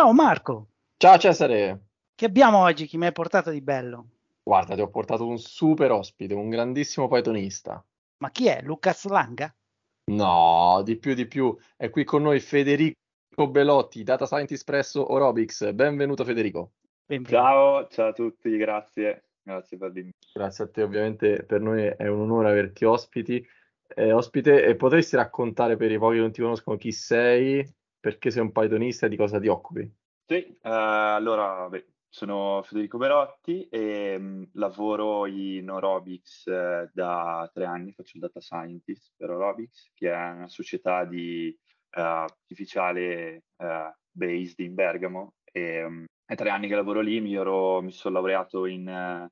Ciao Marco. Ciao Cesare. Che abbiamo oggi? Chi mi hai portato di bello? Guarda, ti ho portato un super ospite, un grandissimo Pythonista. Ma chi è? Lucas Langa? No, di più di più. È qui con noi Federico Belotti, Data Scientist presso Orobics. Benvenuto Federico. Benvenuto. Ciao, ciao a tutti, grazie. Grazie per l'invito. Grazie a te, ovviamente per noi è un onore averti ospiti. Eh, ospite, e potresti raccontare per i pochi che non ti conoscono chi sei, perché sei un Pythonista e di cosa ti occupi? Sì, uh, allora, beh, sono Federico Berotti e mh, lavoro in Orobics eh, da tre anni, faccio il data scientist per Orobics, che è una società di uh, artificiale uh, based in Bergamo e um, è tre anni che lavoro lì, mi, ero, mi sono laureato in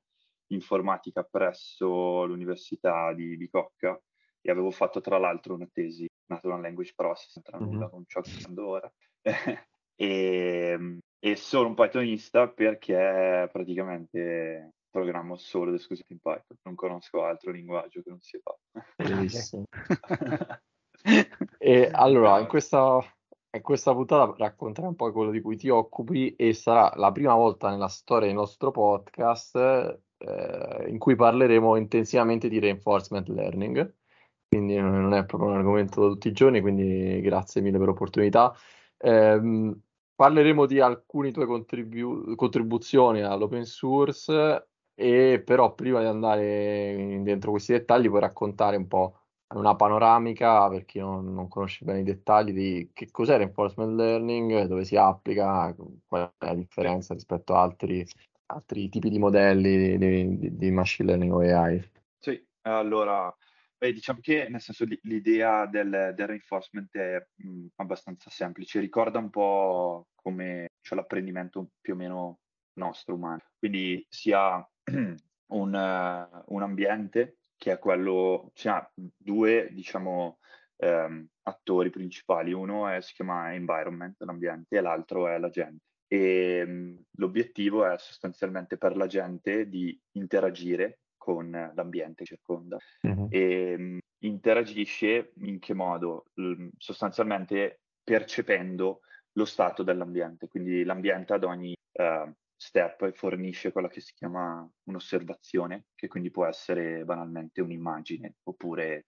informatica presso l'Università di Bicocca e avevo fatto tra l'altro una tesi Natural Language Processing, tra nulla, mm-hmm. non ciò che sto ora. e, e sono un Pythonista perché praticamente programmo solo ed esclusivamente in Python, non conosco altro linguaggio che non sia Python. e allora, in questa, in questa puntata racconterai un po' quello di cui ti occupi e sarà la prima volta nella storia del nostro podcast eh, in cui parleremo intensivamente di reinforcement learning quindi non è proprio un argomento da tutti i giorni, quindi grazie mille per l'opportunità. Eh, parleremo di alcune tue contribu- contribuzioni all'open source, e però prima di andare dentro questi dettagli puoi raccontare un po' una panoramica per chi non, non conosce bene i dettagli di che cos'è reinforcement learning, dove si applica, qual è la differenza rispetto a altri, altri tipi di modelli di, di, di machine learning o AI. Sì, allora Beh, diciamo che nel senso l'idea del, del reinforcement è mh, abbastanza semplice, ricorda un po' come cioè, l'apprendimento più o meno nostro umano. Quindi si ha un, uh, un ambiente che è quello, c'è cioè, due diciamo um, attori principali, uno è, si chiama environment, l'ambiente, e l'altro è la gente. E um, l'obiettivo è sostanzialmente per la gente di interagire con l'ambiente che circonda uh-huh. e mh, interagisce in che modo? Sostanzialmente percependo lo stato dell'ambiente, quindi l'ambiente ad ogni uh, step fornisce quella che si chiama un'osservazione, che quindi può essere banalmente un'immagine oppure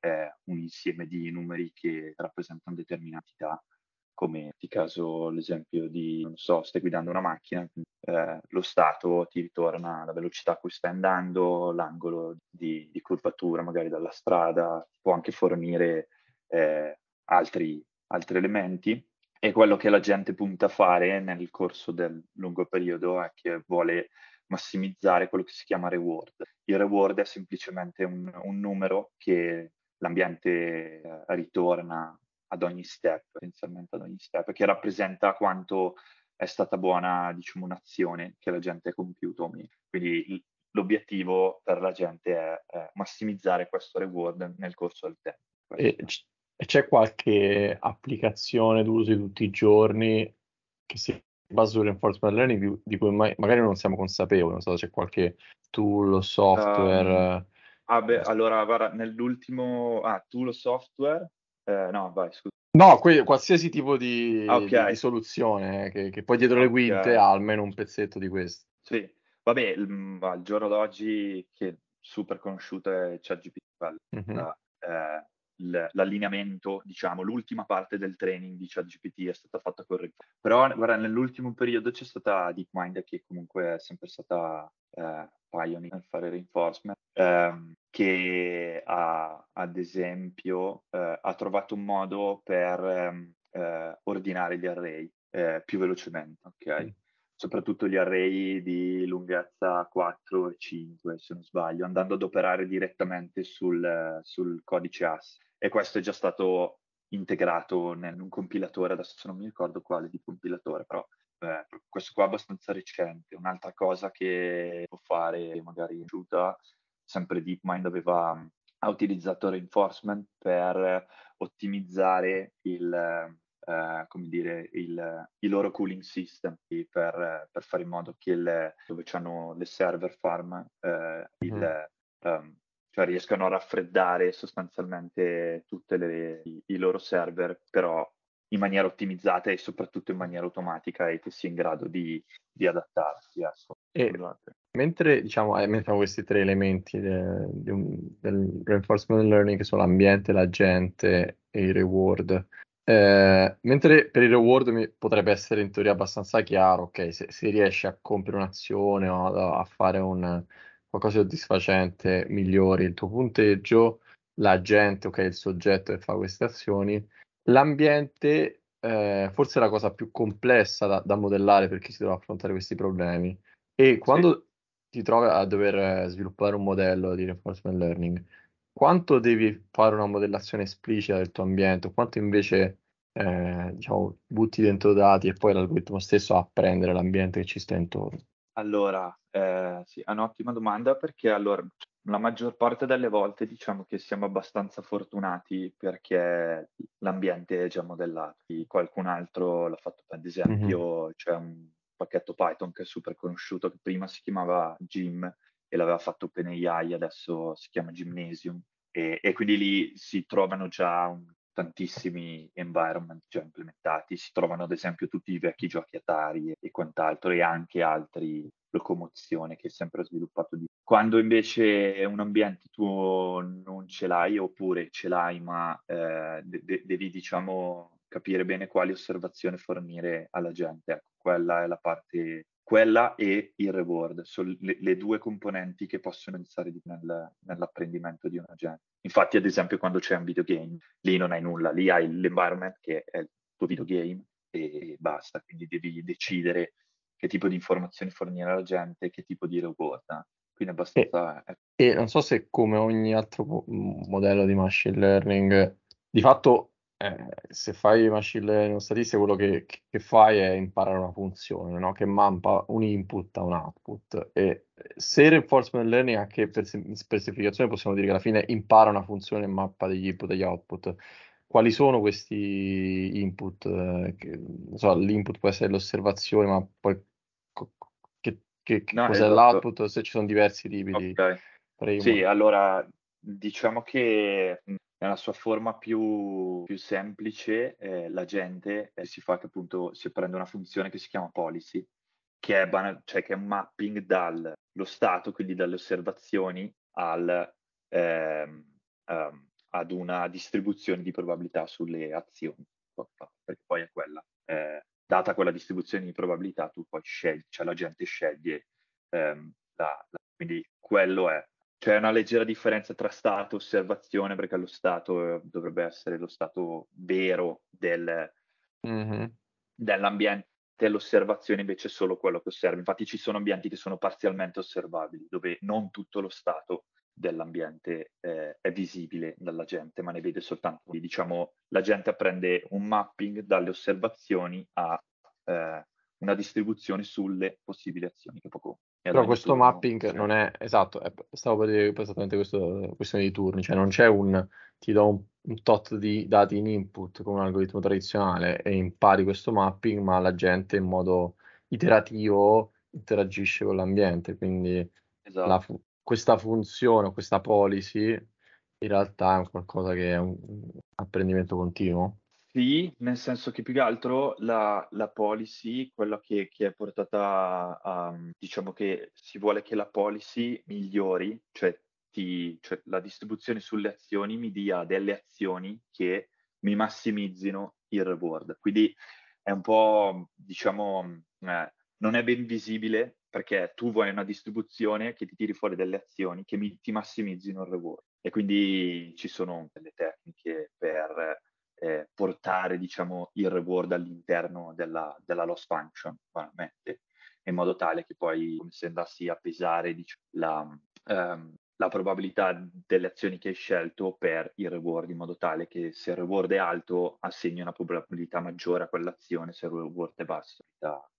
eh, un insieme di numeri che rappresentano determinati dati come ti caso l'esempio di, non so, stai guidando una macchina, eh, lo stato ti ritorna la velocità a cui stai andando, l'angolo di, di curvatura magari dalla strada, può anche fornire eh, altri, altri elementi e quello che la gente punta a fare nel corso del lungo periodo è che vuole massimizzare quello che si chiama reward. Il reward è semplicemente un, un numero che l'ambiente eh, ritorna ad ogni step, potenzialmente ad ogni step, che rappresenta quanto è stata buona, diciamo, un'azione che la gente ha compiuto. Quindi l'obiettivo per la gente è, è massimizzare questo reward nel corso del tempo. E c'è qualche applicazione d'uso di tutti i giorni che si basa sul reinforcement learning di, cui mai, magari non siamo consapevoli, non so se c'è qualche tool o software. Um, ah beh, allora guarda, nell'ultimo ah, tool o software eh, no, vai, scusa. No, que- qualsiasi tipo di, ah, okay. di, soluzione eh, che, che, poi dietro okay. le quinte ha almeno un pezzetto di questo. Sì, vabbè, il, al giorno d'oggi che è super conosciuto è ChatGPT, mm-hmm. la, eh, l'allineamento, diciamo, l'ultima parte del training di ChatGPT è stata fatta con Però, guarda, nell'ultimo periodo c'è stata DeepMind che comunque è sempre stata eh, pioneer nel fare reinforcement, ehm, che ha, ad esempio, eh, ha trovato un modo per ehm, eh, ordinare gli array eh, più velocemente, ok? Mm. Soprattutto gli array di lunghezza 4 e 5, se non sbaglio, andando ad operare direttamente sul, sul codice AS e questo è già stato integrato in un compilatore, adesso non mi ricordo quale di compilatore, però eh, questo qua è abbastanza recente. Un'altra cosa che può fare, magari aiuta, sempre DeepMind aveva ha utilizzato reinforcement per ottimizzare il, eh, come dire, il, i loro cooling system per, per, fare in modo che il, dove hanno le server farm eh, il, um, cioè riescano a raffreddare sostanzialmente tutti i, i, loro server, però in maniera ottimizzata e soprattutto in maniera automatica e che sia in grado di, di adattarsi. Ecco. E mentre diciamo, eh, mettiamo questi tre elementi de, de un, del reinforcement learning che sono l'ambiente, la gente e i reward, eh, mentre per il reward mi potrebbe essere in teoria abbastanza chiaro, ok, se, se riesci a compiere un'azione o a, a fare un, qualcosa di soddisfacente, migliori il tuo punteggio, la gente, ok, il soggetto che fa queste azioni, l'ambiente eh, forse è la cosa più complessa da, da modellare per chi si deve affrontare questi problemi. E quando sì. Ti trovi a dover sviluppare un modello di reinforcement learning, quanto devi fare una modellazione esplicita del tuo ambiente, quanto invece eh, diciamo, butti dentro dati e poi l'algoritmo stesso apprendere l'ambiente che ci sta intorno? Allora, eh, sì, è un'ottima domanda perché allora, la maggior parte delle volte diciamo che siamo abbastanza fortunati perché l'ambiente è già modellato. Qualcun altro l'ha fatto, ad esempio, mm-hmm. c'è un pacchetto Python che è super conosciuto che prima si chiamava Gym e l'aveva fatto OpenAI, adesso si chiama Gymnasium. E, e quindi lì si trovano già un, tantissimi environment già implementati, si trovano ad esempio tutti i vecchi giochi Atari e, e quant'altro e anche altri locomozione che è sempre sviluppato di quando invece un ambiente tu non ce l'hai oppure ce l'hai ma eh, de- devi diciamo capire bene quali osservazioni fornire alla gente. Ecco quella è la parte quella e il reward, sono le, le due componenti che possono iniziare nel, nell'apprendimento di un agente. Infatti, ad esempio, quando c'è un videogame, lì non hai nulla, lì hai l'environment che è il tuo videogame e basta, quindi devi decidere che tipo di informazioni fornire alla gente, che tipo di reward. Quindi abbastanza... E, e non so se come ogni altro modello di machine learning, di fatto eh, se fai machine learning statistica, quello che, che, fai è imparare una funzione, no? che mappa un input a un output. E se reinforcement learning, anche per, per semplificazione, possiamo dire che alla fine impara una funzione e mappa degli input e degli output. Quali sono questi input? Eh, che, so, l'input può essere l'osservazione, ma poi che, che, no, cos'è esatto. l'output? Se ci sono diversi tipi okay. di... Sì, allora diciamo che nella sua forma più, più semplice, eh, la gente eh, si fa che appunto si prende una funzione che si chiama policy, che è, banal- cioè che è un mapping dallo stato, quindi dalle osservazioni, al, ehm, um, ad una distribuzione di probabilità sulle azioni, perché poi è quella. Eh, data quella distribuzione di probabilità, tu poi scegli, cioè la gente sceglie ehm, la, la, quindi quello è c'è una leggera differenza tra stato e osservazione, perché lo stato eh, dovrebbe essere lo stato vero del, mm-hmm. dell'ambiente, l'osservazione invece è solo quello che osservi. Infatti ci sono ambienti che sono parzialmente osservabili, dove non tutto lo stato dell'ambiente eh, è visibile dalla gente, ma ne vede soltanto. Diciamo, la gente apprende un mapping dalle osservazioni a eh, una distribuzione sulle possibili azioni che può Però questo mapping non è esatto, è, stavo per dire esattamente questo, questione di turni, cioè non c'è un ti do un, un, tot di dati in input con un algoritmo tradizionale e impari questo mapping, ma la gente in modo iterativo interagisce con l'ambiente, quindi esatto. la, questa funzione, questa policy in realtà è qualcosa che è un apprendimento continuo. Sì, nel senso che più che altro la, la policy, quella che, che è portata a, diciamo che si vuole che la policy migliori, cioè, ti, cioè la distribuzione sulle azioni mi dia delle azioni che mi massimizzino il reward. Quindi è un po', diciamo, eh, non è ben visibile perché tu vuoi una distribuzione che ti tiri fuori delle azioni che mi, ti massimizzino il reward. E quindi ci sono delle tecniche per eh, portare diciamo, il reward all'interno della, della loss function, banalmente, in modo tale che poi come se andassi a pesare diciamo, la, ehm, la probabilità delle azioni che hai scelto per il reward, in modo tale che se il reward è alto assegni una probabilità maggiore a quell'azione, se il reward è basso,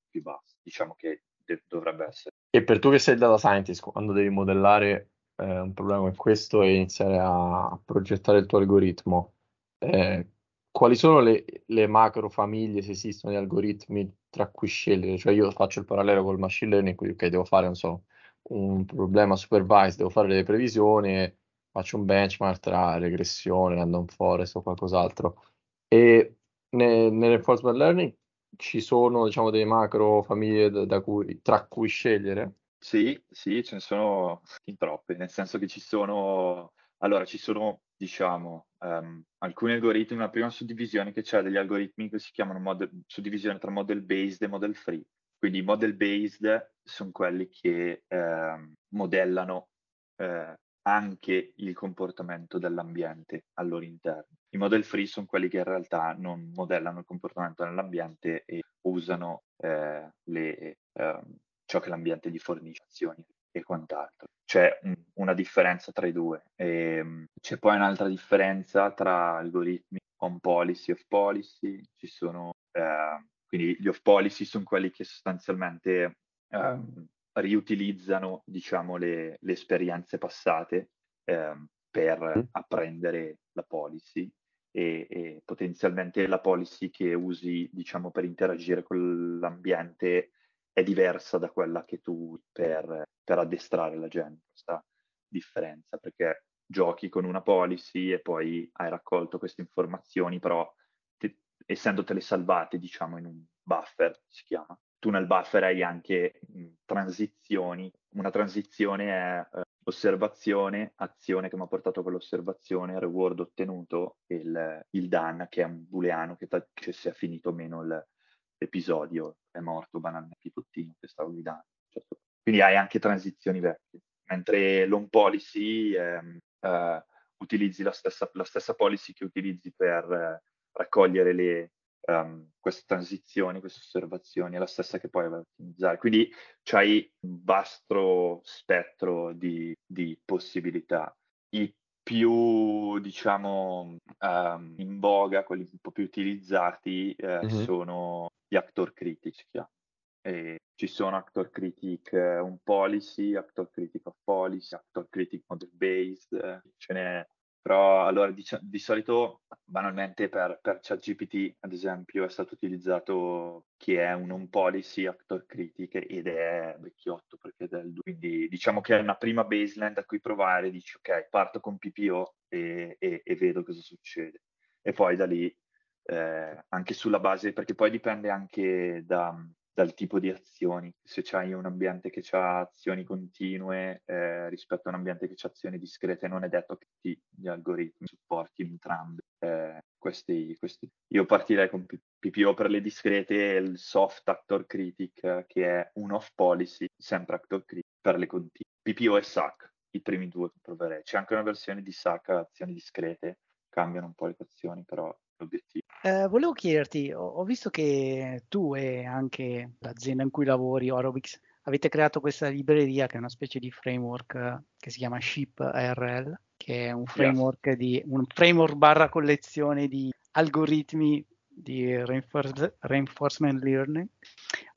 più bassa. Diciamo che de- dovrebbe essere. E per tu che sei data scientist, quando devi modellare eh, un problema come questo e iniziare a progettare il tuo algoritmo, eh, quali sono le, le macro famiglie, se esistono, di algoritmi tra cui scegliere? Cioè io faccio il parallelo col machine learning, quindi ok, devo fare, non so, un problema supervised, devo fare delle previsioni, faccio un benchmark tra regressione, random forest o qualcos'altro. E ne, nell'enforcement learning ci sono diciamo delle macro famiglie da, da cui, tra cui scegliere? Sì, sì, ce ne sono in troppe, nel senso che ci sono, allora ci sono, diciamo, um, alcuni algoritmi, una prima suddivisione che c'è degli algoritmi che si chiamano model, suddivisione tra model based e model free. Quindi i model based sono quelli che eh, modellano eh, anche il comportamento dell'ambiente al loro interno. I model free sono quelli che in realtà non modellano il comportamento dell'ambiente e usano eh, le, ehm, ciò che l'ambiente gli fornisce, azioni e quant'altro. C'è un, una differenza tra i due. E, ehm, c'è poi un'altra differenza tra algoritmi on policy, off policy. Ci sono, eh, quindi gli off policy sono quelli che sostanzialmente eh, riutilizzano diciamo, le, le esperienze passate eh, per mm. apprendere la policy e, e, potenzialmente la policy che usi diciamo, per interagire con l'ambiente è diversa da quella che tu per, per addestrare la gente, questa differenza, perché giochi con una policy e poi hai raccolto queste informazioni, però te, essendotele salvate, diciamo, in un buffer, si chiama, tu nel buffer hai anche mh, transizioni. Una transizione è eh, osservazione, azione che mi ha portato a quell'osservazione, reward ottenuto, il, il done che è un booleano che, ta- se è finito o meno il, l'episodio, è morto banalmente Pitottino che stavo guidando. Certo. Quindi hai anche transizioni vecchie. Mentre l'on policy ehm, eh, utilizzi la stessa, la stessa, policy che utilizzi per eh, raccogliere le, um, queste transizioni, queste osservazioni, è la stessa che poi vai a ottimizzare. Quindi c'hai un vasto spettro di, di possibilità. I più, diciamo, um, in voga, quelli un po' più utilizzati, eh, mm-hmm. sono gli actor critic. E ci sono actor critic eh, un policy, actor critic of policy, actor critic model based, eh, ce n'è però allora di, di solito banalmente per, per ChatGPT ad esempio è stato utilizzato chi è un on policy actor critic ed è vecchiotto perché è del quindi diciamo che è una prima baseline da cui provare dici ok parto con PPO e, e, e vedo cosa succede. E poi da lì eh, anche sulla base perché poi dipende anche da, dal tipo di azioni. Se c'hai un ambiente che ha azioni continue eh, rispetto a un ambiente che ha azioni discrete, non è detto che tutti gli algoritmi supportino entrambi. Eh, questi, questi. Io partirei con PPO per le discrete e il soft actor critic, che è un off policy, sempre actor critic per le continue. PPO e SAC, i primi due che proverei. C'è anche una versione di SAC, azioni discrete, cambiano un po' le azioni, però l'obiettivo eh, volevo chiederti, ho, ho, visto che tu e anche l'azienda in cui lavori, Orobix, avete creato questa libreria che è una specie di framework che si chiama Ship ARL, che è un framework, yes. di, un framework barra collezione di algoritmi di reinforce, reinforcement learning.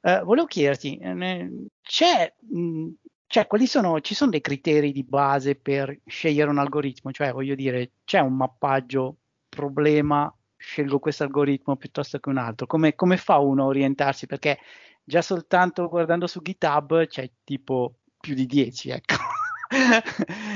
Eh, volevo chiederti, eh, c'è, mh, cioè, quali sono, ci sono dei criteri di base per scegliere un algoritmo? Cioè, voglio dire, c'è un mappaggio problema scelgo questo algoritmo piuttosto che un altro? Come, come, fa uno a orientarsi? Perché già soltanto guardando su GitHub c'è tipo più di 10, ecco. Eh,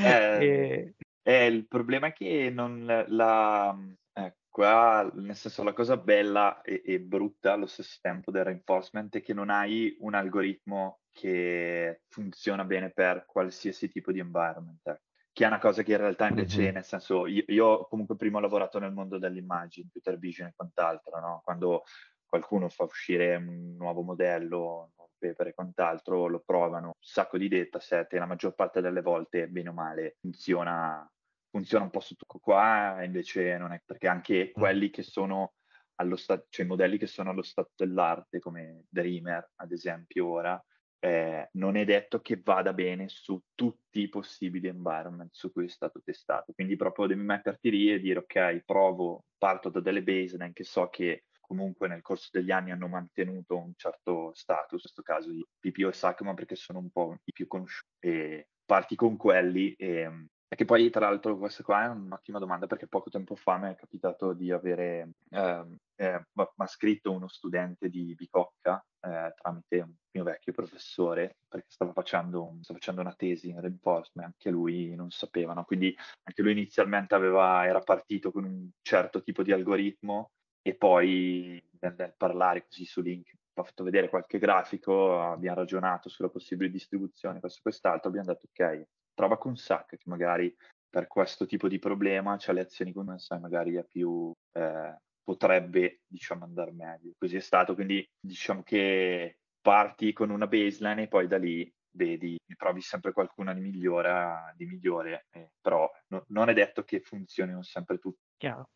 e... eh, il problema è che non la, eh, qua, nel senso, la cosa bella e, e, brutta allo stesso tempo del reinforcement è che non hai un algoritmo che funziona bene per qualsiasi tipo di environment. Ecco che è una cosa che in realtà invece, mm-hmm. nel senso, io, io, comunque prima ho lavorato nel mondo dell'immagine, computer vision e quant'altro, no? Quando qualcuno fa uscire un nuovo modello, un paper e quant'altro, lo provano, un sacco di dataset e la maggior parte delle volte, bene o male, funziona, funziona un po' su tutto qua, invece non è perché anche quelli che sono allo stato, cioè i modelli che sono allo stato dell'arte, come Dreamer, ad esempio, ora, eh, non è detto che vada bene su tutti i possibili environment su cui è stato testato. Quindi proprio devi metterti lì e dire ok, provo, parto da delle baseline che so che comunque nel corso degli anni hanno mantenuto un certo status, in questo caso di PPO e SACMA perché sono un po' i più conosciuti, e parti con quelli e, e che poi, tra l'altro, questa qua è un'ottima domanda perché poco tempo fa mi è capitato di avere, eh, eh, mi ha scritto uno studente di Bicocca eh, tramite un mio vecchio professore perché stava facendo, stava facendo una tesi in reinforcement, anche lui non sapeva, no? quindi anche lui inizialmente aveva, era partito con un certo tipo di algoritmo e poi nel, nel parlare così su link ho fatto vedere qualche grafico, abbiamo ragionato sulla possibile distribuzione, questo e quest'altro, abbiamo detto ok, trova con SAC che magari per questo tipo di problema c'è le azioni come sai magari è più eh, potrebbe diciamo andare meglio così è stato quindi diciamo che parti con una baseline e poi da lì vedi trovi sempre qualcuno di migliore, di migliore eh, però no, non è detto che funzionino sempre tutti Chiaro.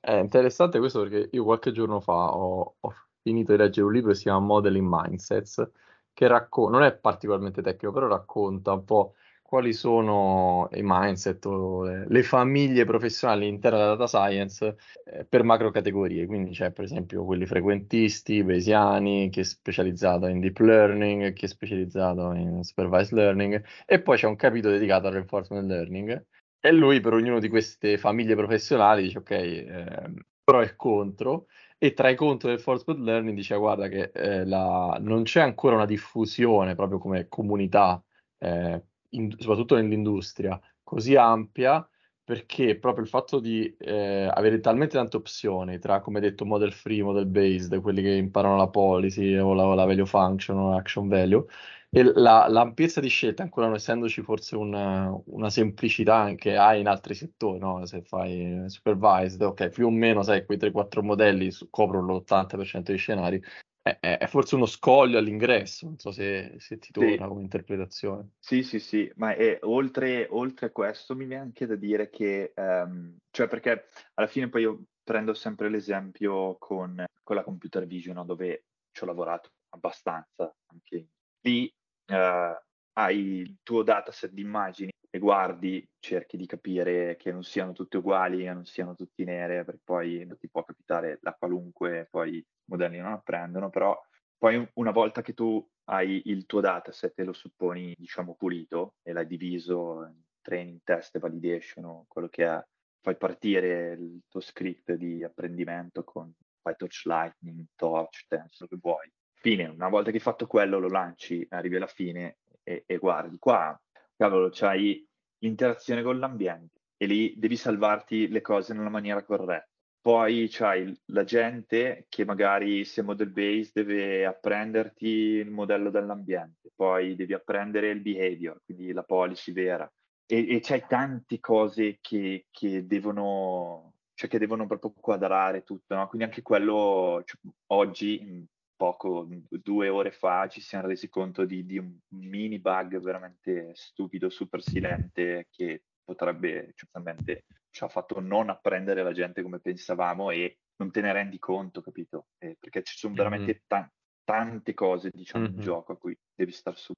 È interessante questo perché io qualche giorno fa ho, ho finito di leggere un libro che si chiama Modeling Mindsets che racconta, non è particolarmente tecnico però racconta un po' quali sono i mindset o le, famiglie professionali all'interno della data science eh, per macro categorie. Quindi c'è per esempio quelli frequentisti, bayesiani, chi è specializzato in deep learning, chi è specializzato in supervised learning e poi c'è un capitolo dedicato al reinforcement learning. E lui per ognuno di queste famiglie professionali dice ok, eh, pro e contro e tra i contro del reinforcement learning dice guarda che eh, la, non c'è ancora una diffusione proprio come comunità eh, in, soprattutto nell'industria, così ampia perché proprio il fatto di eh, avere talmente tante opzioni tra, come detto, model free, model based, quelli che imparano la policy o la, la value function o l'action value, e la, l'ampiezza di scelta, ancora non essendoci forse una, una semplicità che hai in altri settori, no? se fai supervised, ok, più o meno sai quei 3-4 modelli coprono l'80% dei scenari, è, è, forse uno scoglio all'ingresso, non so se, se ti torna sì. come interpretazione. Sì, sì, sì, ma è, oltre, oltre, a questo mi viene anche da dire che, um, cioè perché alla fine poi io prendo sempre l'esempio con, con la computer vision, no, dove ci ho lavorato abbastanza, anche lì uh, hai il tuo dataset di immagini e guardi, cerchi di capire che non siano tutte uguali, che non siano tutte nere, perché poi ti può capitare la qualunque, poi i modelli non apprendono, però poi una volta che tu hai il tuo dataset e lo supponi, diciamo, pulito e l'hai diviso in training, test validation quello che è, fai partire il tuo script di apprendimento con PyTorch Lightning, Torch, Tensor, che vuoi. Fine, una volta che hai fatto quello lo lanci, arrivi alla fine e, e guardi. Qua cavolo, c'hai l'interazione con l'ambiente e lì devi salvarti le cose nella maniera corretta. Poi c'hai la gente che magari se model based deve apprenderti il modello dell'ambiente, poi devi apprendere il behavior, quindi la policy vera. E, e c'hai tante cose che, che devono, cioè che devono proprio quadrare tutto, no? Quindi anche quello cioè, oggi poco, due ore fa, ci siamo resi conto di, di un mini bug veramente stupido, super silente, che potrebbe, certamente, ci ha fatto non apprendere la gente come pensavamo e non te ne rendi conto, capito? Eh, perché ci sono veramente mm-hmm. ta- tante cose, diciamo, mm-hmm. in gioco a cui devi star su.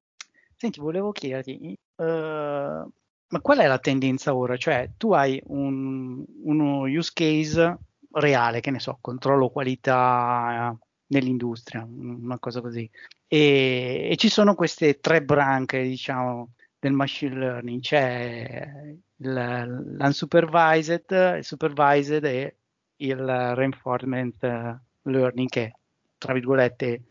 Senti, volevo chiederti, uh, ma qual è la tendenza ora? Cioè, tu hai un, uno use case reale, che ne so, controllo qualità, nell'industria, una cosa così. E, e, ci sono queste tre branche, diciamo, del machine learning. C'è il, l'unsupervised, il supervised e il reinforcement learning, che è, tra virgolette,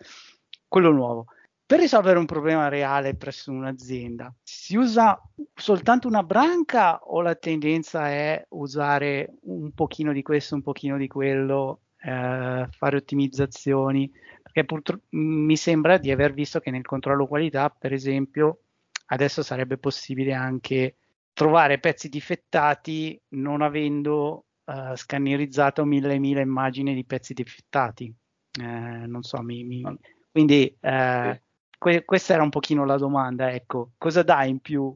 quello nuovo. Per risolvere un problema reale presso un'azienda, si usa soltanto una branca o la tendenza è usare un pochino di questo, un pochino di quello eh, fare ottimizzazioni, perché purtroppo mi sembra di aver visto che nel controllo qualità, per esempio, adesso sarebbe possibile anche trovare pezzi difettati non avendo uh, scannerizzato mille e mille immagini di pezzi difettati. Eh, non so, mi, mi... quindi eh, que- questa era un pochino la domanda, ecco, cosa dà in più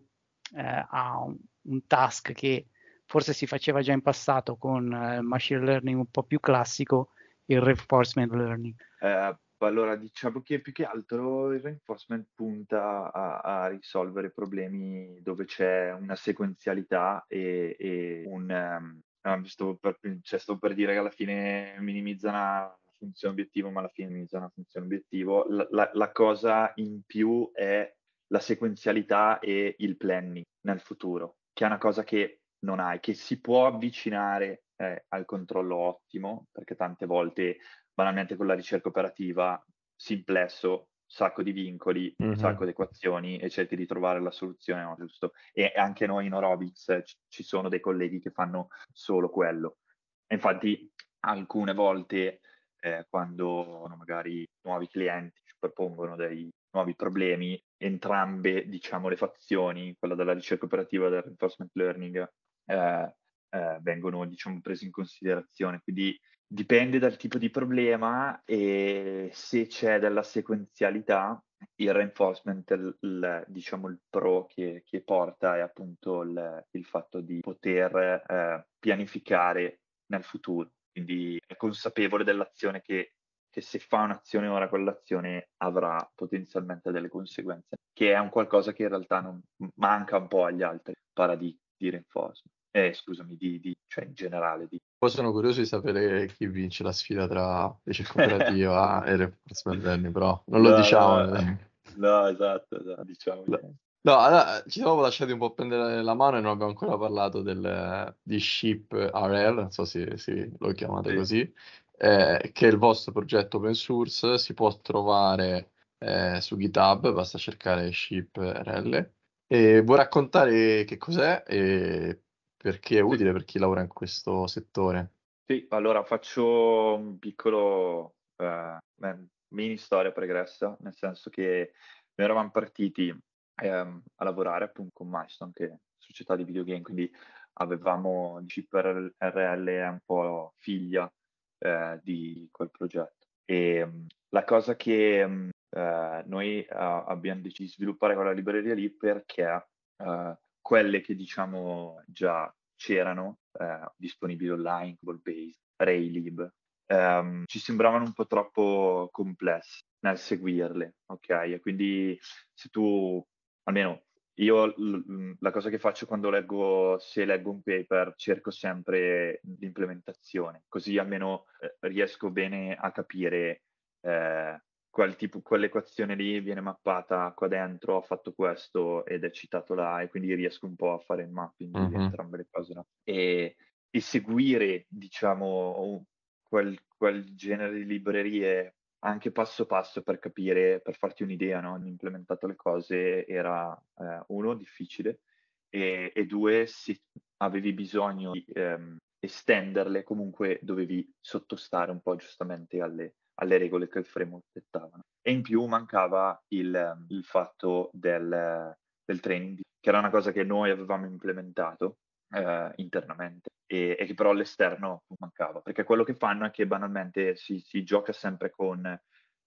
eh, a un, un, task che forse si faceva già in passato con eh, machine learning un po' più classico, il reinforcement learning. Eh, allora, diciamo che più che altro il reinforcement punta a, a risolvere problemi dove c'è una sequenzialità e, e un... Um, stavo, per, cioè, stavo per dire che alla fine minimizza una funzione obiettivo, ma alla fine minimizza una funzione obiettivo. La, la, la cosa in più è la sequenzialità e il planning nel futuro, che è una cosa che non hai, che si può avvicinare eh, al controllo ottimo, perché tante volte, banalmente con la ricerca operativa, simplesso, sacco di vincoli, mm-hmm. sacco di equazioni e cerchi di trovare la soluzione no, giusto. E anche noi in Orobiz eh, c- ci sono dei colleghi che fanno solo quello. E infatti alcune volte eh, quando magari nuovi clienti ci propongono dei nuovi problemi, entrambe diciamo, le fazioni, quella della ricerca operativa e del reinforcement learning, eh, eh, vengono diciamo, prese in considerazione. Quindi dipende dal tipo di problema e se c'è della sequenzialità, il reinforcement, il, il, diciamo il pro che, che, porta è appunto il, il fatto di poter eh, pianificare nel futuro. Quindi è consapevole dell'azione che, che se fa un'azione ora, quell'azione avrà potenzialmente delle conseguenze, che è un qualcosa che in realtà non manca un po' agli altri paradigmi di reinforcement. Eh, scusami, di, di, cioè in generale. Di... Poi sono curioso di sapere chi vince la sfida tra ricerca operativa e reinforcement learning, però non lo no, diciamo. No, eh. no, esatto, esatto diciamo. No. No, allora, ci siamo lasciati un po' prendere la mano e non abbiamo ancora parlato del, di Ship RL, non so se, se lo chiamate sì. così, eh, che è il vostro progetto open source, si può trovare eh, su GitHub, basta cercare Ship RL. E vuoi raccontare che cos'è e perché è utile per chi lavora in questo settore? Sì, allora faccio un piccolo eh, mini storia pregressa, nel senso che noi eravamo partiti ehm, a lavorare appunto con Milestone, che è società di videogame, quindi avevamo Chip RL è un po' figlia eh, di quel progetto. E um, la cosa che um, eh, noi uh, abbiamo deciso di sviluppare quella libreria lì perché uh, quelle che diciamo già c'erano uh, disponibili online, Cobol Base, Raylib, um, ci sembravano un po' troppo complesse nel seguirle, ok? E quindi se tu almeno io l- la cosa che faccio quando leggo, se leggo un paper, cerco sempre l'implementazione, così almeno eh, riesco bene a capire eh, quel tipo, quell'equazione lì viene mappata qua dentro, ho fatto questo ed è citato là e quindi riesco un po' a fare il mapping mm-hmm. di entrambe le cose. No? E, e, seguire, diciamo, quel, quel genere di librerie anche passo passo per capire, per farti un'idea, no? Ho implementato le cose era eh, uno, difficile, e, e, due, se avevi bisogno di ehm, estenderle, comunque dovevi sottostare un po' giustamente alle, alle regole che il framework dettava. E in più mancava il, il fatto del, del training, che era una cosa che noi avevamo implementato eh, internamente e, e, che però all'esterno mancava, perché quello che fanno è che banalmente si, si gioca sempre con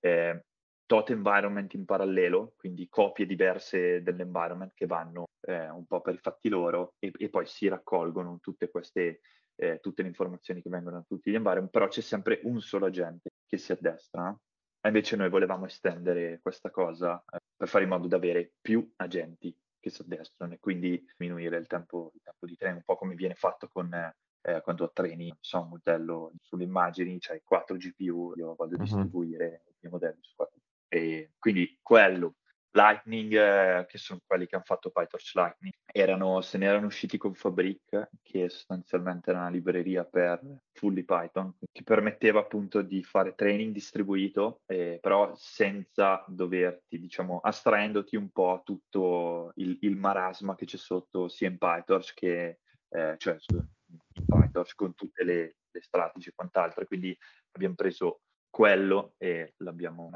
eh, tot environment in parallelo, quindi copie diverse dell'environment che vanno eh, un po' per i fatti loro e, e poi si raccolgono tutte queste eh, tutte le informazioni che vengono da tutti gli environment, però c'è sempre un solo agente che si addestra. E invece noi volevamo estendere questa cosa eh, per fare in modo di avere più agenti che si addestrano e quindi diminuire il tempo, il tempo di treno, un po' come viene fatto con eh, quando treni so, un modello sulle immagini, c'hai 4 GPU, io voglio uh-huh. distribuire i miei modelli su 4 e quindi quello Lightning, eh, che sono quelli che hanno fatto PyTorch Lightning, erano, se ne erano usciti con Fabric, che sostanzialmente era una libreria per fully Python, che permetteva appunto di fare training distribuito, eh, però senza doverti, diciamo, astraendoti un po' a tutto il, il marasma che c'è sotto sia in PyTorch che, eh, cioè in PyTorch con tutte le, le strategie e quant'altro. quindi abbiamo preso quello e l'abbiamo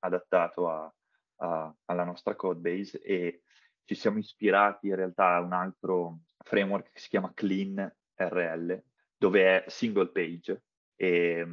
adattato a uh, alla nostra code base e ci siamo ispirati in realtà a un altro framework che si chiama Clean RL, dove è single page e,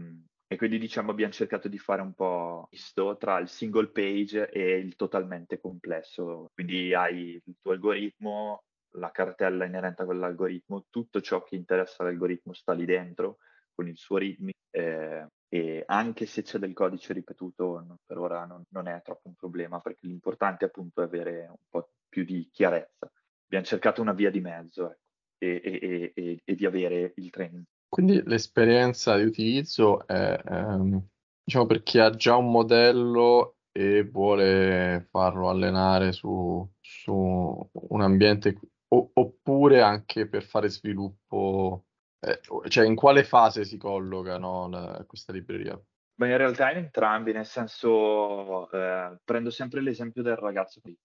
e quindi diciamo abbiamo cercato di fare un po' misto tra il single page e il totalmente complesso. Quindi hai il tuo algoritmo, la cartella inerente a quell'algoritmo, tutto ciò che interessa l'algoritmo sta lì dentro con il suo ritmo eh, e anche se c'è del codice ripetuto non, per ora non, non, è troppo un problema perché l'importante appunto è avere un po' più di chiarezza. Abbiamo cercato una via di mezzo ecco, e, e, e, e, di avere il training. Quindi l'esperienza di utilizzo è ehm, diciamo per chi ha già un modello e vuole farlo allenare su, su un ambiente oppure anche per fare sviluppo eh, cioè, in quale fase si colloca no, la, questa libreria? Beh, in realtà in entrambi, nel senso, eh, prendo sempre l'esempio del ragazzo di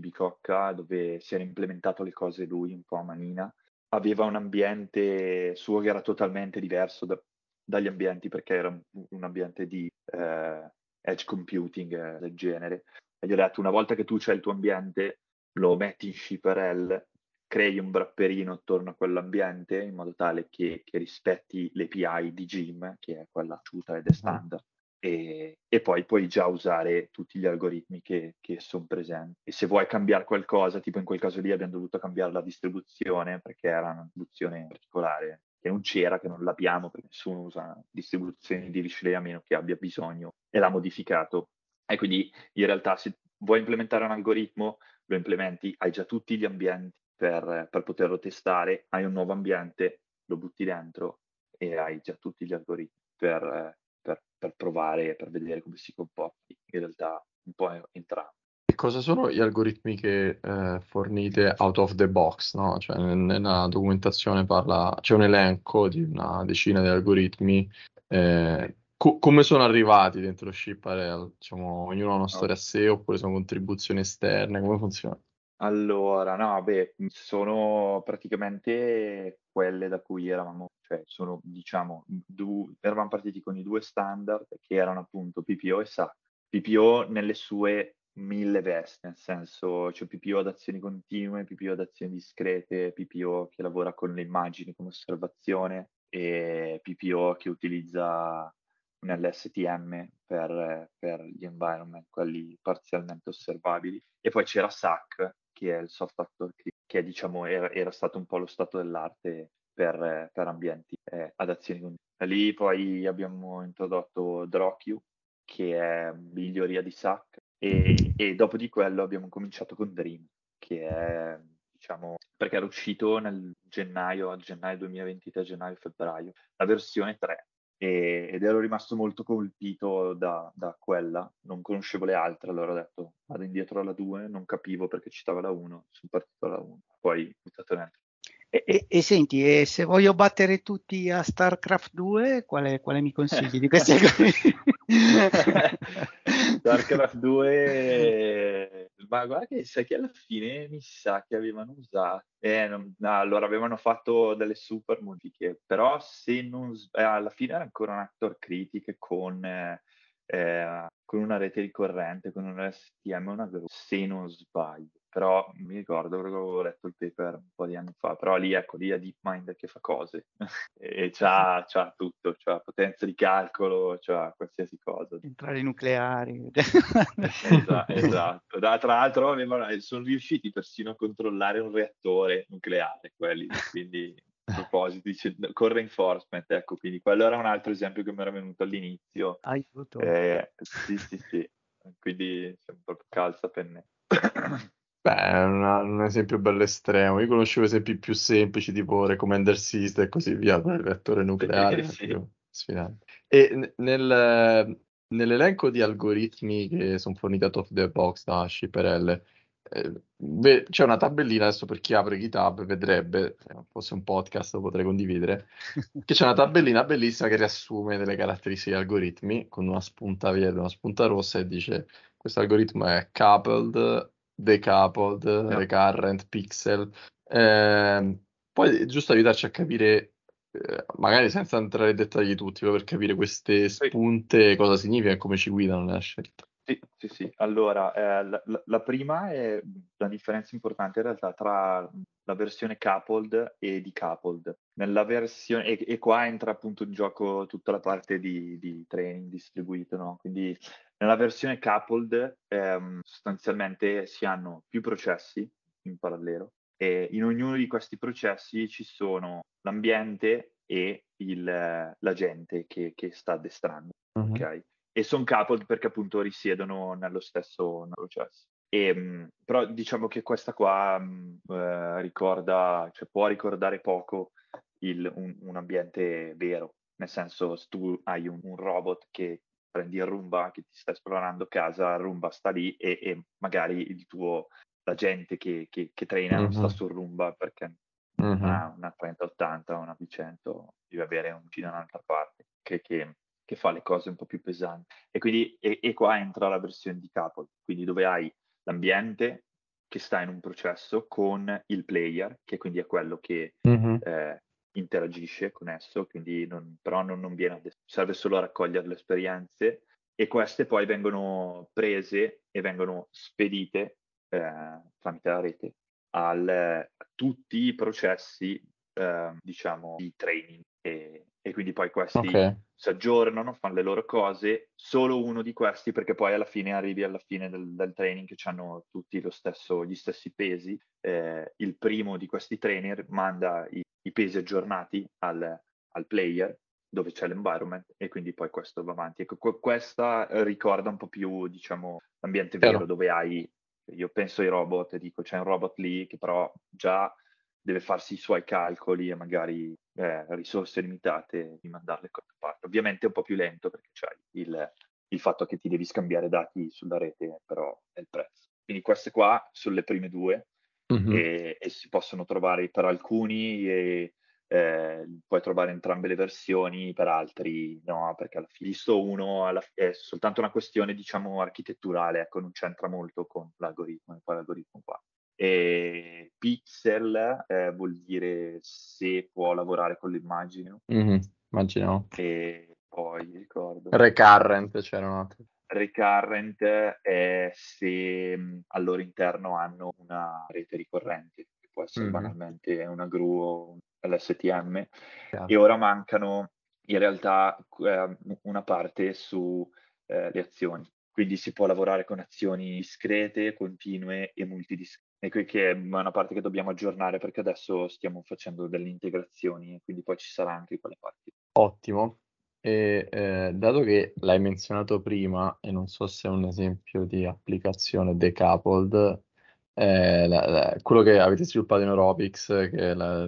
Bicocca, dove si era implementato le cose lui un po' a manina. Aveva un ambiente suo che era totalmente diverso da, dagli ambienti perché era un, ambiente di eh, edge computing eh, del genere. E gli ho detto, una volta che tu c'hai il tuo ambiente, lo metti in ShiPRL, crei un wrapperino attorno a quell'ambiente in modo tale che, che rispetti l'API di Gym, che è quella asciutta ed è standard, e, e, poi puoi già usare tutti gli algoritmi che, che sono presenti. E se vuoi cambiare qualcosa, tipo in quel caso lì abbiamo dovuto cambiare la distribuzione perché era una distribuzione particolare che non c'era, che non l'abbiamo, perché nessuno usa distribuzioni di Rishley a meno che abbia bisogno e l'ha modificato. E quindi in realtà se vuoi implementare un algoritmo, lo implementi, hai già tutti gli ambienti per, per poterlo testare, hai un nuovo ambiente, lo butti dentro e hai già tutti gli algoritmi per, per, per provare, per vedere come si comporti. In realtà un po' entrambi cosa sono gli algoritmi che eh, fornite out of the box? No? Cioè, nella documentazione parla, c'è un elenco di una decina di algoritmi. Eh, co- come sono arrivati dentro ShipRL? Diciamo, ognuno ha una storia a sé oppure sono contribuzioni esterne? Come funziona? Allora, no, beh, sono praticamente quelle da cui eravamo, cioè sono, diciamo, du- eravamo partiti con i due standard che erano appunto PPO e SAC. PPO nelle sue mille vesti, nel senso c'è PPO ad azioni continue, PPO ad azioni discrete, PPO che lavora con le immagini come osservazione e PPO che utilizza un LSTM per, per gli environment, quelli parzialmente osservabili. E poi c'era SAC, che è il soft actor che diciamo era, era stato un po' lo stato dell'arte per, per ambienti eh, ad azioni continue. Lì poi abbiamo introdotto DrawQ, che è miglioria di SAC, e, e, dopo di quello abbiamo cominciato con Dream, che è, diciamo, perché era uscito nel gennaio, gennaio 2023, gennaio-febbraio, la versione 3. E, ed ero rimasto molto colpito da, da, quella, non conoscevo le altre, allora ho detto vado indietro alla 2, non capivo perché citava la 1, sono partito alla 1, poi buttato dentro. E, e, e, senti, e se voglio battere tutti a StarCraft 2, quale, quale mi consigli di queste cose? StarCraft 2, ma guarda che sai che alla fine mi sa che avevano usato, eh, non, no, allora avevano fatto delle super modifiche, però se non, eh, alla fine era ancora un actor critic con, eh, con una rete ricorrente, con un STM, una, se non sbaglio però mi ricordo perché avevo letto il paper un po' di anni fa, però lì ecco, lì è DeepMind che fa cose e c'ha, c'ha tutto, c'ha potenza di calcolo, c'ha qualsiasi cosa. Centrali nucleari. esatto, esatto. Da, tra l'altro avevano, sono riusciti persino a controllare un reattore nucleare, quelli, quindi a proposito, dice, con reinforcement, ecco, quindi quello era un altro esempio che mi era venuto all'inizio. Aiuto. Eh, sì, sì, sì, quindi siamo proprio calza penne. Beh, è una- un esempio bello estremo. Io conoscevo esempi più semplici, tipo Recommender System e così via, per il reattore nucleare, Sì, più sfidante. E nel- nell'elenco di algoritmi che sono forniti out of the box da ShiPRL, eh, c'è una tabellina, adesso per chi apre GitHub vedrebbe, se fosse un podcast lo potrei condividere, che c'è una tabellina bellissima che riassume delle caratteristiche degli algoritmi con una spunta verde, una spunta rossa e dice questo algoritmo è coupled decoupled, yeah. recurrent, pixel. Eh, poi giusto aiutarci a capire, eh, magari senza entrare nei dettagli tutti, per capire queste spunte, sì. cosa significa e come ci guidano nella scelta. Sì, sì, sì. Allora, eh, la, la, prima è la differenza importante in realtà tra la versione coupled e decoupled. Nella versione, e, e qua entra appunto in gioco tutta la parte di, di training distribuito, no? Quindi nella versione coupled ehm, sostanzialmente si hanno più processi in parallelo e in ognuno di questi processi ci sono l'ambiente e il, l'agente che, che sta addestrando. Uh-huh. Okay? E sono coupled perché appunto risiedono nello stesso processo. E, ehm, però diciamo che questa qua eh, ricorda, cioè può ricordare poco il, un, un, ambiente vero, nel senso se tu hai un, un robot che prendi il Roomba che ti sta esplorando casa, il Roomba sta lì e, e magari il tuo, la gente che, che, che traina mm-hmm. non sta mm-hmm. sul Roomba perché mm-hmm. ha una 3080 o una V100, deve avere un giro da un'altra parte che, che, che, fa le cose un po' più pesanti. E quindi e, e qua entra la versione di capo, quindi dove hai l'ambiente che sta in un processo con il player, che quindi è quello che mm-hmm. eh, interagisce con esso, quindi non, però non, non viene, serve solo a raccogliere le esperienze e queste poi vengono prese e vengono spedite eh, tramite la rete al, a tutti i processi eh, diciamo di training e, e quindi poi questi okay. si aggiornano, fanno le loro cose, solo uno di questi perché poi alla fine arrivi alla fine del, del training che hanno tutti stesso, gli stessi pesi, eh, il primo di questi trainer manda i, i pesi aggiornati al, al player dove c'è l'environment e quindi poi questo va avanti. Ecco, questa ricorda un po' più, diciamo, l'ambiente vero Chiaro. dove hai, io penso ai robot, dico c'è un robot lì che però già deve farsi i suoi calcoli e magari eh, risorse limitate di mandarle a parte. Ovviamente è un po' più lento perché c'è il, il fatto che ti devi scambiare dati sulla rete, però è il prezzo. Quindi queste qua sono le prime due mm-hmm. e, e, si possono trovare per alcuni e eh, puoi trovare entrambe le versioni, per altri no, perché alla fine visto uno alla, è soltanto una questione diciamo architetturale, ecco, non c'entra molto con l'algoritmo, e poi l'algoritmo qua. E pixel eh, vuol dire se può lavorare con l'immagine. Mm-hmm, immagino. E poi ricordo. Recurrent c'era un altro. Recurrent è se mh, al loro interno hanno una rete ricorrente, che può essere mm-hmm. banalmente una gru o l'STM, yeah. e ora mancano in realtà eh, una parte sulle eh, azioni. Quindi si può lavorare con azioni discrete, continue e multidiscrete e qui che è una parte che dobbiamo aggiornare perché adesso stiamo facendo delle integrazioni e quindi poi ci sarà anche quelle parti. Ottimo. E eh, dato che l'hai menzionato prima, e non so se è un esempio di applicazione decoupled, eh, la, la, quello che avete sviluppato in Aerobics, che è la,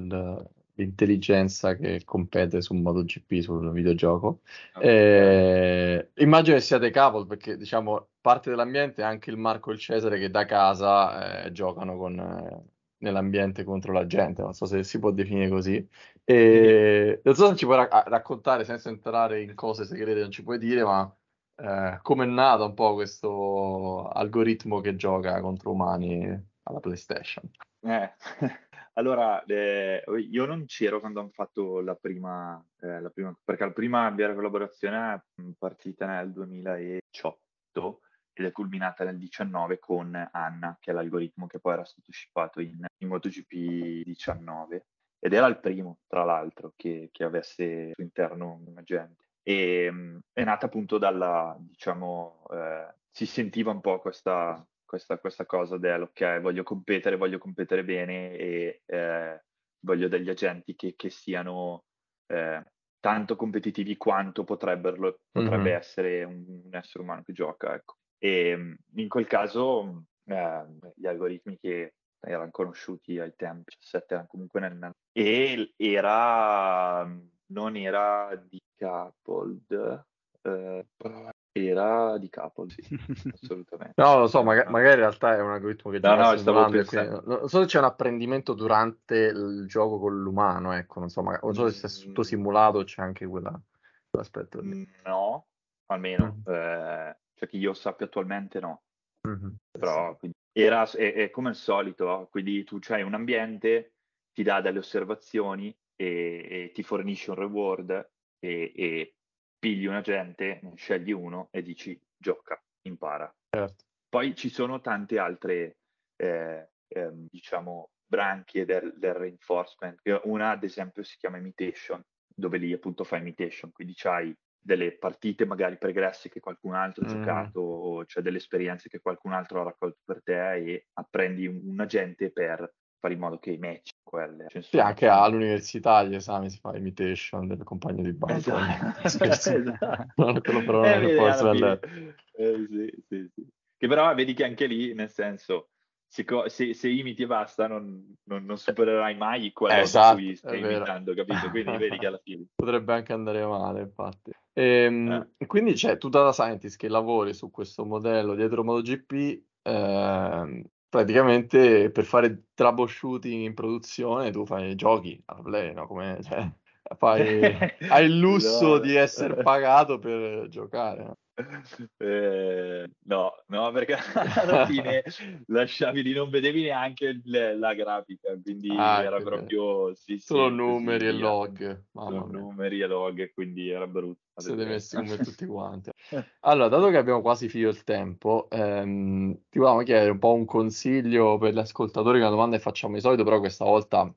l'intelligenza che compete su MotoGP, sul videogioco. Okay. Eh, immagino che sia decoupled perché diciamo parte dell'ambiente è anche il Marco e il Cesare che da casa eh, giocano con, eh, nell'ambiente contro la gente, non so se si può definire così. E, non so se ci puoi ra- raccontare senza entrare in cose segrete, non ci puoi dire, ma eh, come è nato un po' questo algoritmo che gioca contro umani alla PlayStation? Eh. Allora, eh, io non c'ero quando hanno fatto la prima, eh, la prima, perché la prima mia collaborazione è partita nel 2018 ed è culminata nel 2019 con Anna, che è l'algoritmo che poi era stato shippato in, in MotoGP 19 ed era il primo, tra l'altro, che, che avesse all'interno un agente. E è nata appunto dalla, diciamo, eh, si sentiva un po' questa, questa, questa cosa del ok, voglio competere, voglio competere bene e eh, voglio degli agenti che, che siano eh, tanto competitivi quanto potrebbero, potrebbe mm-hmm. essere un, un, essere umano che gioca. Ecco. E in quel caso eh, gli algoritmi che erano conosciuti ai tempi 17 erano comunque nel, e era non era di Coupled eh, era di capo, sì, assolutamente. No, lo so, maga- magari in realtà è un algoritmo che no, no, stavo pensando... non so se c'è un apprendimento durante il gioco con l'umano, ecco, non so, magari, non so se è tutto mm. simulato o c'è anche quella, quell'aspetto lì. No, almeno, mm. eh, cioè che io sappia attualmente no. Mm-hmm. Però quindi, era, è, è, come al solito, quindi tu c'hai un ambiente, ti dà delle osservazioni e, e ti fornisce un reward e, e pigli un agente, ne scegli uno e dici gioca, impara. Certo. Poi ci sono tante altre, eh, eh, diciamo, branchie del, del, reinforcement. Una, ad esempio, si chiama imitation, dove lì appunto fai imitation, quindi c'hai delle partite magari pregresse che qualcun altro ha mm. giocato o c'è delle esperienze che qualcun altro ha raccolto per te e apprendi un, un agente per fare in modo che i match quelle sì, anche all'università gli esami si fa imitation del compagno di banco esatto. esatto. non quello però eh, eh, sì, sì, sì. che però vedi che anche lì nel senso se, se, se imiti e basta non, non, non supererai mai quello esatto, cui stai imitando capito quindi vedi che alla fine potrebbe anche andare male infatti e, ehm, eh. quindi c'è tu data scientist che lavori su questo modello dietro MotoGP eh, praticamente per fare troubleshooting in produzione tu fai giochi alla play, no? Come, cioè, fai, hai il lusso no. di essere pagato per giocare. No? Eh, no, no, perché alla fine lasciavi di non vedevi neanche le, la grafica, quindi ah, era proprio sì, solo sì, numeri e log. Solo numeri e log, quindi era brutto. Siete messi come tutti quanti. Allora, dato che abbiamo quasi finito il tempo, ehm, ti volevamo chiedere un po' un consiglio per gli ascoltatori, una domanda che facciamo di solito, però questa volta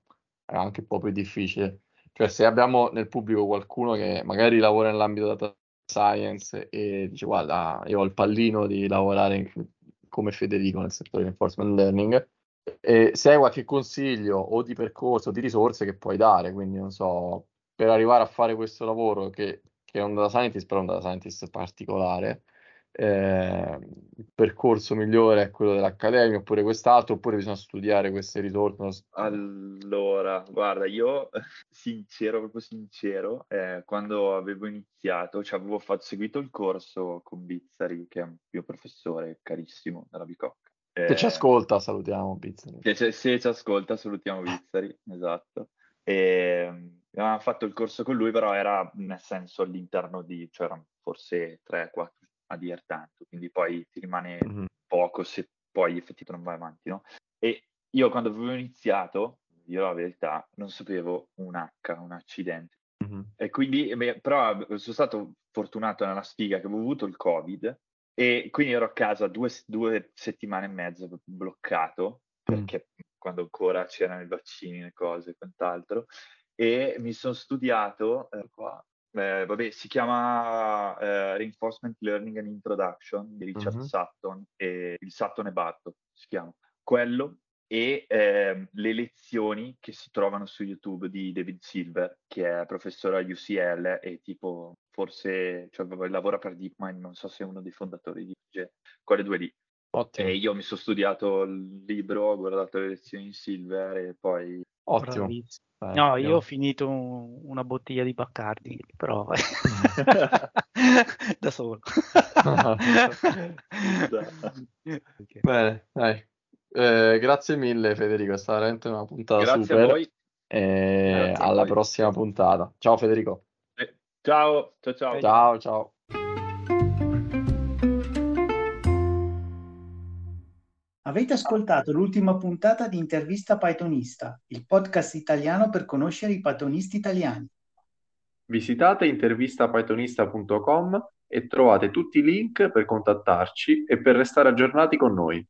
è anche un po' più difficile. Cioè, se abbiamo nel pubblico qualcuno che magari lavora nell'ambito data science e dice guarda, io ho il pallino di lavorare in, come Federico nel settore di enforcement learning e se hai qualche consiglio o di percorso o di risorse che puoi dare, quindi non so, per arrivare a fare questo lavoro che, che è un data scientist, però un data scientist particolare, eh, il percorso migliore è quello dell'accademia oppure quest'altro oppure bisogna studiare queste risorse allora guarda io sincero proprio sincero eh, quando avevo iniziato cioè avevo fatto, seguito il corso con Bizzari che è un mio professore carissimo della Bicocca eh, se ci ascolta salutiamo Bizzari. se, se ci ascolta salutiamo Bizzari esatto. E, avevamo fatto il corso con lui però era nel senso all'interno di cioè erano forse 3-4 a dire tanto, quindi poi ti rimane mm-hmm. poco se poi effettivamente non vai avanti, no? E io quando avevo iniziato, io la verità, non sapevo un H, un accidente. Mm-hmm. E quindi, però sono stato fortunato nella sfiga che avevo avuto il Covid e quindi ero a casa due, due settimane e mezzo bloccato, perché mm. quando ancora c'erano i vaccini le cose e quant'altro, e mi sono studiato, eh, qua, eh, vabbè, si chiama eh, Reinforcement Learning and Introduction di Richard mm-hmm. Sutton e il Sutton e Bartok si chiama. Quello e eh, le lezioni che si trovano su YouTube di David Silver, che è professore a UCL e tipo forse cioè, lavora per DeepMind, non so se è uno dei fondatori di UG, quelle due lì. Ottimo. E io mi sono studiato il libro, ho guardato le lezioni in Silver e poi... Ottimo. Eh, no, io ho finito un, una bottiglia di Baccardi, però da solo. Bene, dai. Eh, grazie mille Federico, è stata veramente una puntata grazie super. A voi. E alla prossima puntata. Ciao Federico. Eh, ciao, ciao, ciao. Ciao, ciao. Avete ascoltato l'ultima puntata di Intervista Pythonista, il podcast italiano per conoscere i pythonisti italiani. Visitate intervistapythonista.com e trovate tutti i link per contattarci e per restare aggiornati con noi.